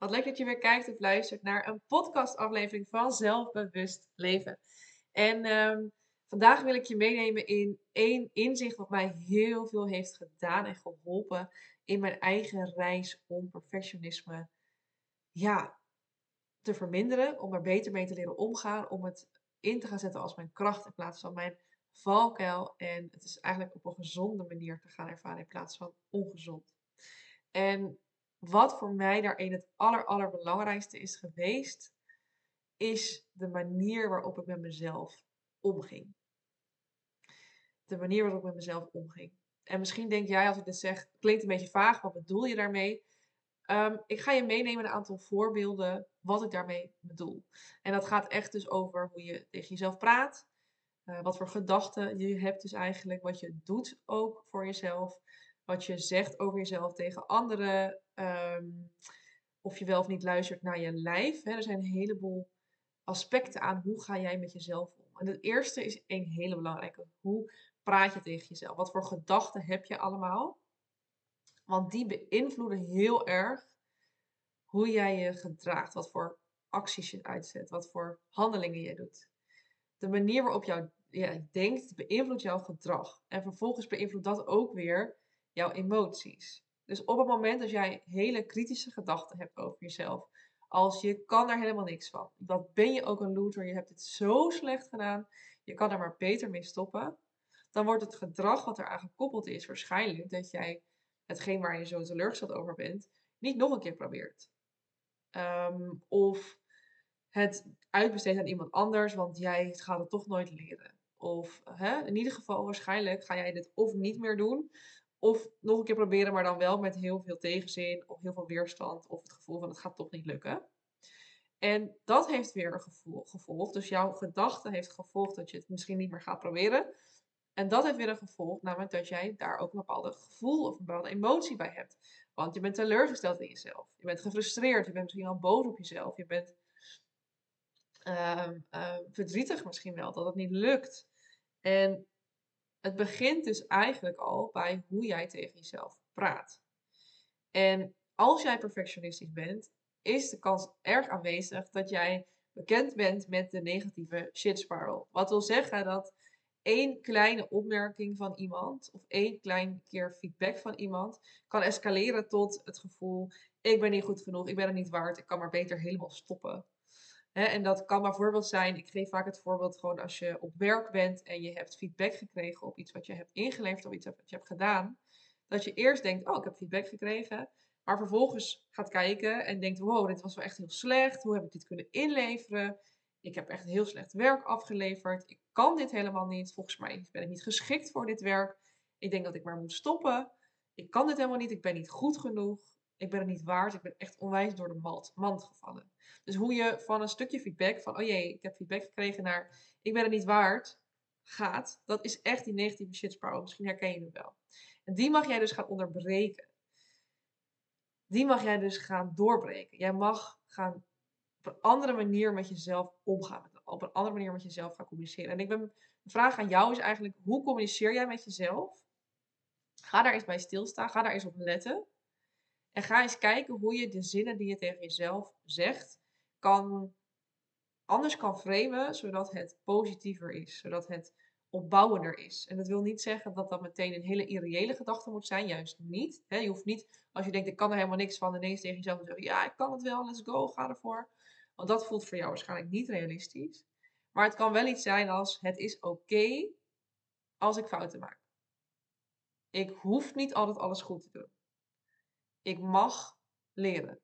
Wat leuk dat je weer kijkt of luistert naar een podcastaflevering van Zelfbewust Leven. En ehm, vandaag wil ik je meenemen in één inzicht wat mij heel veel heeft gedaan en geholpen in mijn eigen reis om perfectionisme ja, te verminderen, om er beter mee te leren omgaan, om het in te gaan zetten als mijn kracht in plaats van mijn valkuil. En het is eigenlijk op een gezonde manier te gaan ervaren in plaats van ongezond. En wat voor mij daarin het aller, allerbelangrijkste is geweest, is de manier waarop ik met mezelf omging. De manier waarop ik met mezelf omging. En misschien denk jij als ik dit zeg, klinkt een beetje vaag, wat bedoel je daarmee? Ehm, ik ga je meenemen een aantal voorbeelden wat ik daarmee bedoel. En dat gaat echt dus over hoe je tegen jezelf praat, uh, wat voor gedachten je hebt dus eigenlijk, wat je doet ook voor jezelf, wat je zegt over jezelf tegen anderen, ehm, of je wel of niet luistert naar je lijf. Hè. Er zijn een heleboel aspecten aan hoe ga jij met jezelf om. En het eerste is een hele belangrijke. Hoe praat je tegen jezelf? Wat voor gedachten heb je allemaal? Want die beïnvloeden heel erg hoe jij je gedraagt, wat voor acties je uitzet, wat voor handelingen je doet. De manier waarop ja, denkt beïnvloedt jouw gedrag. En vervolgens beïnvloedt dat ook weer jouw emoties. Dus op het moment dat jij hele kritische gedachten hebt over jezelf, als je kan er helemaal niks van, wat ben je ook een loser, je hebt het zo slecht gedaan, je kan er maar beter mee stoppen, dan wordt het gedrag wat eraan gekoppeld is waarschijnlijk dat jij hetgeen waar je zo teleurgesteld over bent, niet nog een keer probeert. Ehm, of het uitbesteedt aan iemand anders, want jij gaat het toch nooit leren. Of hè, in ieder geval waarschijnlijk ga jij dit of niet meer doen, of nog een keer proberen, maar dan wel met heel veel tegenzin of heel veel weerstand of het gevoel van het gaat toch niet lukken. En dat heeft weer een gevolg. Dus jouw gedachte heeft gevolgd dat je het misschien niet meer gaat proberen. En dat heeft weer een gevolg, namelijk dat jij daar ook een bepaald gevoel of een bepaalde emotie bij hebt. Want je bent teleurgesteld in jezelf. Je bent gefrustreerd. Je bent misschien al boos op jezelf. Je bent uh, uh, verdrietig misschien wel dat het niet lukt. En het begint dus eigenlijk al bij hoe jij tegen jezelf praat. En als jij perfectionistisch bent, is de kans erg aanwezig dat jij bekend bent met de negatieve shit spiral. Wat wil zeggen dat één kleine opmerking van iemand of één klein keer feedback van iemand kan escaleren tot het gevoel: ik ben niet goed genoeg, ik ben er niet waard, ik kan maar beter helemaal stoppen. En dat kan bijvoorbeeld zijn, ik geef vaak het voorbeeld gewoon als je op werk bent en je hebt feedback gekregen op iets wat je hebt ingeleverd of iets wat je hebt gedaan. Dat je eerst denkt, oh ik heb feedback gekregen, maar vervolgens gaat kijken en denkt, wow dit was wel echt heel slecht, hoe heb ik dit kunnen inleveren? Ik heb echt heel slecht werk afgeleverd. Ik kan dit helemaal niet. Volgens mij ben ik niet geschikt voor dit werk. Ik denk dat ik maar moet stoppen. Ik kan dit helemaal niet. Ik ben niet goed genoeg. Ik ben het niet waard. Ik ben echt onwijs door de mand, gevallen. Dus hoe je van een stukje feedback van, oh jee, ik heb feedback gekregen naar, ik ben het niet waard, gaat. Dat is echt die negatieve shitspower. Misschien herken je het wel. En die mag jij dus gaan onderbreken. Die mag jij dus gaan doorbreken. Jij mag gaan op een andere manier met jezelf omgaan. Op een andere manier met jezelf gaan communiceren. En ik ben, de vraag aan jou is eigenlijk, hoe communiceer jij met jezelf? Ga daar eens bij stilstaan. Ga daar eens op letten. En ga eens kijken hoe je de zinnen die je tegen jezelf zegt, kan, anders kan framen, zodat het positiever is. Zodat het opbouwender is. En dat wil niet zeggen dat dat meteen een hele irreële gedachte moet zijn. Juist niet. je hoeft niet, als je denkt, ik kan er helemaal niks van, ineens tegen jezelf te zeggen, ja, ik kan het wel, let's go, ga ervoor. Want dat voelt voor jou waarschijnlijk niet realistisch. Maar het kan wel iets zijn als het is oké als ik fouten maak. Ik hoef niet altijd alles goed te doen. Ik mag leren.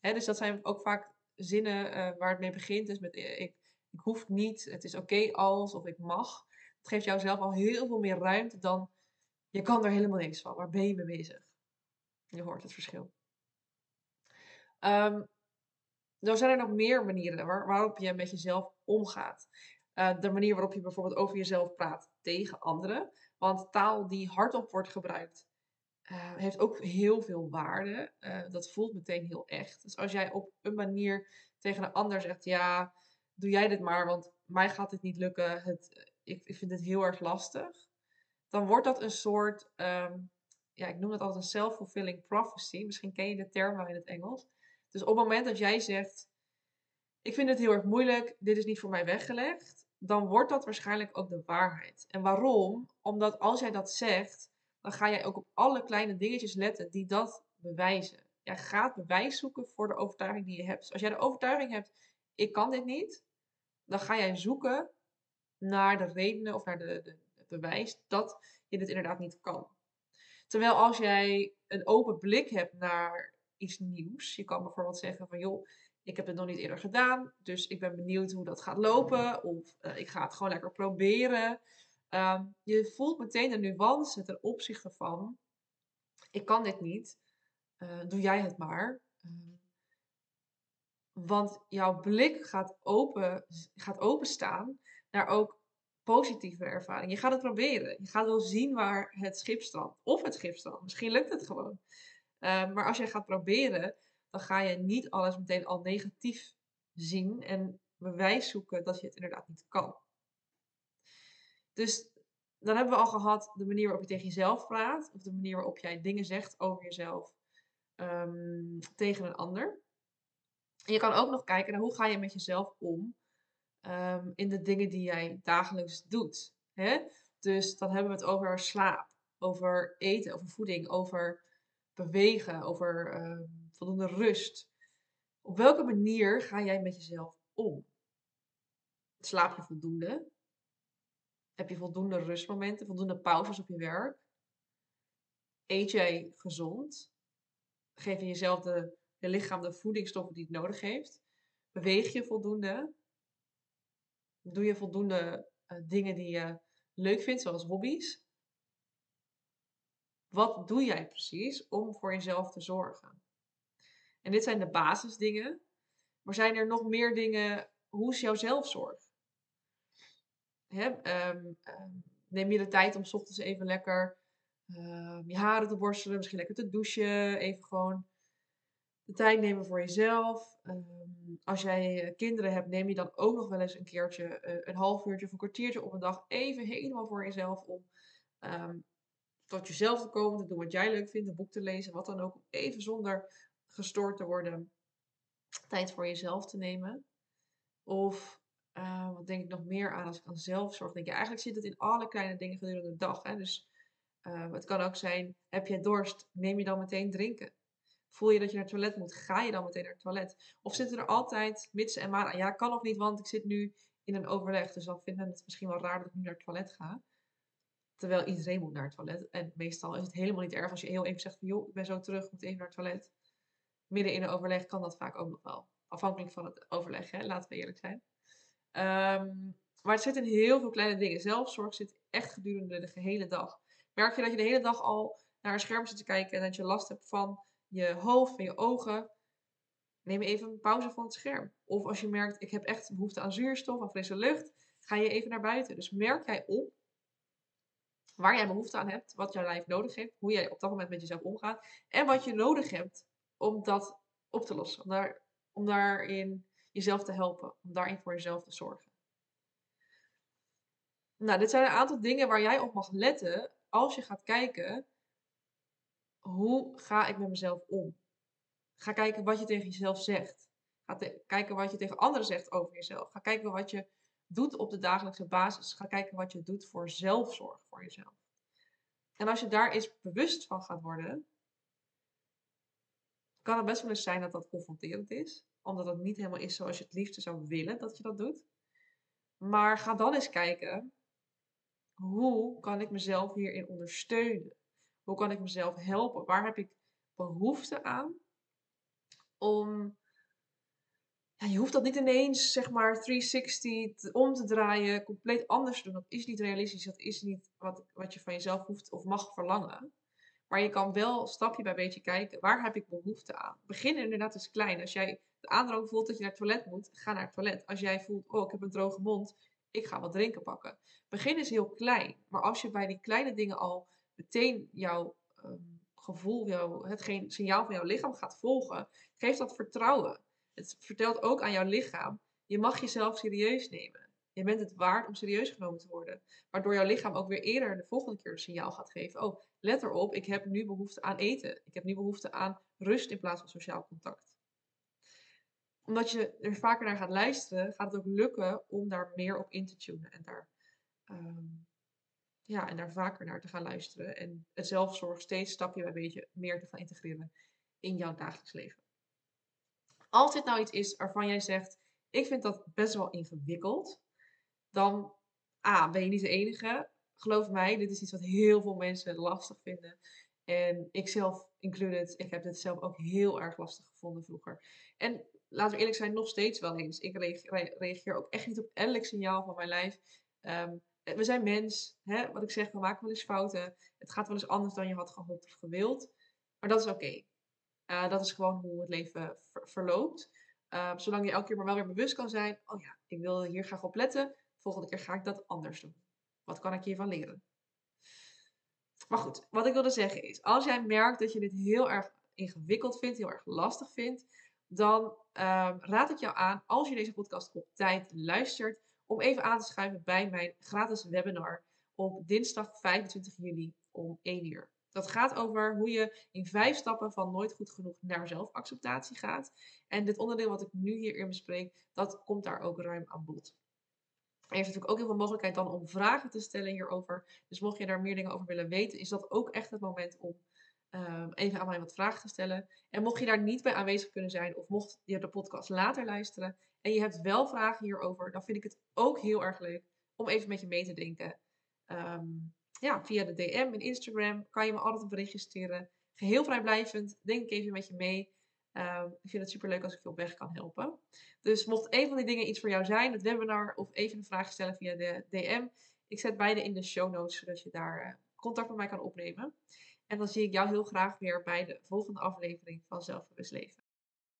dus dat zijn ook vaak zinnen uh, waar het mee begint. Dus met eh, ik, ik hoef niet, het is oké als of ik mag. Het geeft jou zelf al heel veel meer ruimte dan je kan er helemaal niks van. Waar ben je mee bezig? Je hoort het verschil. Dan zijn er nog meer manieren waarop je met jezelf omgaat. Uh, de manier waarop je bijvoorbeeld over jezelf praat tegen anderen. Want taal die hardop wordt gebruikt, uh, heeft ook heel veel waarde. Uh, dat voelt meteen heel echt. Dus als jij op een manier tegen een ander zegt: Ja, doe jij dit maar, want mij gaat dit niet lukken. Het, ik, ik vind het heel erg lastig. Dan wordt dat een soort, um, ja, ik noem het altijd een self-fulfilling prophecy. Misschien ken je de term wel in het Engels. Dus op het moment dat jij zegt, ik vind het heel erg moeilijk, dit is niet voor mij weggelegd, dan wordt dat waarschijnlijk ook de waarheid. En waarom? Omdat als jij dat zegt, dan ga jij ook op alle kleine dingetjes letten die dat bewijzen. Jij gaat bewijs zoeken voor de overtuiging die je hebt. Dus als jij de overtuiging hebt, ik kan dit niet, dan ga jij zoeken naar de redenen of naar de, het bewijs dat je dit inderdaad niet kan. Terwijl als jij een open blik hebt naar iets nieuws, je kan bijvoorbeeld zeggen van joh, ik heb het nog niet eerder gedaan, dus ik ben benieuwd hoe dat gaat lopen. Of uh, ik ga het gewoon lekker proberen. Uh, je voelt meteen de nuance ten opzichte van, ik kan dit niet, uh, doe jij het maar. Ehm, want jouw blik gaat, open, gaat openstaan naar ook positieve ervaring. Je gaat het proberen. Je gaat wel zien waar het schip strandt. Of het schip strandt. Misschien lukt het gewoon. Uh, maar als je gaat proberen, dan ga je niet alles meteen al negatief zien en bewijs zoeken dat je het inderdaad niet kan. Dus dan hebben we al gehad de manier waarop je tegen jezelf praat, of de manier waarop jij dingen zegt over jezelf um, tegen een ander. En je kan ook nog kijken naar hoe ga je met jezelf om um, in de dingen die jij dagelijks doet. Hè? Dus dan hebben we het over slaap, over eten, over voeding, over bewegen, over um, voldoende rust. Op welke manier ga jij met jezelf om? Slaap je voldoende? Heb je voldoende rustmomenten, voldoende pauzes op je werk? Eet jij gezond? Geef je jezelf de, je lichaam de voedingsstoffen die het nodig heeft? Beweeg je voldoende? Doe je voldoende uh, dingen die je leuk vindt, zoals hobby's? Wat doe jij precies om voor jezelf te zorgen? En dit zijn de basisdingen. Maar zijn er nog meer dingen? Hoe is jouw zelfzorg? Um, um, neem je de tijd om s ochtends even lekker um, je haren te borstelen, misschien lekker te douchen, even gewoon de tijd nemen voor jezelf. als jij kinderen hebt, neem je dan ook nog wel eens een keertje, uh, een half uurtje of een kwartiertje op een dag even helemaal voor jezelf om tot jezelf te komen, te doen wat jij leuk vindt, een boek te lezen, wat dan ook, even zonder gestoord te worden, tijd voor jezelf te nemen. Of uh, wat denk ik nog meer aan als ik aan zelfzorg denk? Ja, eigenlijk zit het in alle kleine dingen gedurende de dag. Hè? Dus uh, het kan ook zijn, heb je dorst, neem je dan meteen drinken. Voel je dat je naar het toilet moet, ga je dan meteen naar het toilet. Of zitten er altijd mitsen en maar ja, kan of niet, want ik zit nu in een overleg. Dus dan vindt men het misschien wel raar dat ik nu naar het toilet ga. Terwijl iedereen moet naar het toilet. En meestal is het helemaal niet erg als je heel even zegt van, joh, ik ben zo terug, moet even naar het toilet. Midden in een overleg kan dat vaak ook nog wel. Afhankelijk van het overleg, hè? laten we eerlijk zijn. Um, maar het zit in heel veel kleine dingen. Zelfzorg zit echt gedurende de gehele dag. Merk je dat je de hele dag al naar een scherm zit te kijken en dat je last hebt van je hoofd, van je ogen? Neem even een pauze van het scherm. Of als je merkt, ik heb echt behoefte aan zuurstof, aan frisse lucht, ga je even naar buiten. Dus merk jij op waar jij behoefte aan hebt, wat jouw lijf nodig heeft, hoe jij op dat moment met jezelf omgaat en wat je nodig hebt om dat op te lossen. Om, daar, om daarin jezelf te helpen, om daarin voor jezelf te zorgen. Nou, dit zijn een aantal dingen waar jij op mag letten als je gaat kijken, hoe ga ik met mezelf om? Ga kijken wat je tegen jezelf zegt. Ga kijken wat je tegen anderen zegt over jezelf. Ga kijken wat je doet op de dagelijkse basis. Ga kijken wat je doet voor zelfzorg voor jezelf. En als je daar eens bewust van gaat worden, kan het best wel eens zijn dat dat confronterend is. Omdat het niet helemaal is zoals je het liefste zou willen dat je dat doet. Maar ga dan eens kijken, hoe kan ik mezelf hierin ondersteunen? Hoe kan ik mezelf helpen? Waar heb ik behoefte aan om ja, je hoeft dat niet ineens, zeg maar, 360 om te draaien, compleet anders te doen. Dat is niet realistisch. Dat is niet wat, wat je van jezelf hoeft of mag verlangen. Maar je kan wel stapje bij beetje kijken, waar heb ik behoefte aan? Begin inderdaad eens klein. Als jij de aandrang voelt dat je naar het toilet moet, ga naar het toilet. Als jij voelt, oh, ik heb een droge mond, ik ga wat drinken pakken. Begin is heel klein. Maar als je bij die kleine dingen al meteen jouw um, gevoel, jouw, hetgeen signaal van jouw lichaam gaat volgen, geeft dat vertrouwen. Het vertelt ook aan jouw lichaam, je mag jezelf serieus nemen. Je bent het waard om serieus genomen te worden. Waardoor jouw lichaam ook weer eerder de volgende keer een signaal gaat geven. Oh, let erop, ik heb nu behoefte aan eten. Ik heb nu behoefte aan rust in plaats van sociaal contact. omdat je er vaker naar gaat luisteren, gaat het ook lukken om daar meer op in te tunen. En daar, ehm, ja, en daar vaker naar te gaan luisteren. En het zelfzorg steeds stapje bij beetje meer te gaan integreren in jouw dagelijks leven. Als dit nou iets is waarvan jij zegt, ik vind dat best wel ingewikkeld, dan ben je niet de enige. Geloof mij, dit is iets wat heel veel mensen lastig vinden. En ik zelf included, ik heb dit zelf ook heel erg lastig gevonden vroeger. En laten we eerlijk zijn, nog steeds wel eens. Ik reageer ook echt niet op elk signaal van mijn lijf. Ehm, we zijn mens, hè? wat ik zeg, we maken wel eens fouten. Het gaat wel eens anders dan je had gehoopt of gewild. Maar dat is oké. Eh, dat is gewoon hoe het leven verloopt. Uh, zolang je elke keer maar wel weer bewust kan zijn. Oh ja, ik wil hier graag op letten. Volgende keer ga ik dat anders doen. Wat kan ik hiervan leren? Maar goed, wat ik wilde zeggen is, als jij merkt dat je dit heel erg ingewikkeld vindt, heel erg lastig vindt, dan ehm, raad ik jou aan, als je deze podcast op tijd luistert, om even aan te schuiven bij mijn gratis webinar op dinsdag 25 juli om 1 uur. Dat gaat over hoe je in vijf stappen van nooit goed genoeg naar zelfacceptatie gaat. En dit onderdeel wat ik nu hierin bespreek, dat komt daar ook ruim aan bod. Er is natuurlijk ook heel veel mogelijkheid dan om vragen te stellen hierover. Dus mocht je daar meer dingen over willen weten, is dat ook echt het moment om um, even aan mij wat vragen te stellen. En mocht je daar niet bij aanwezig kunnen zijn, of mocht je de podcast later luisteren en je hebt wel vragen hierover, dan vind ik het ook heel erg leuk om even met je mee te denken. Um, ja, via de DM in Instagram kan je me altijd een berichtje sturen. Geheel vrijblijvend, denk ik even met je mee. Um, ik vind het super leuk als ik je op weg kan helpen. Dus mocht een van die dingen iets voor jou zijn, het webinar of even een vraag stellen via de DM, ik zet beide in de show notes zodat je daar uh, contact met mij kan opnemen. En dan zie ik jou heel graag weer bij de volgende aflevering van Zelfbewust Leven.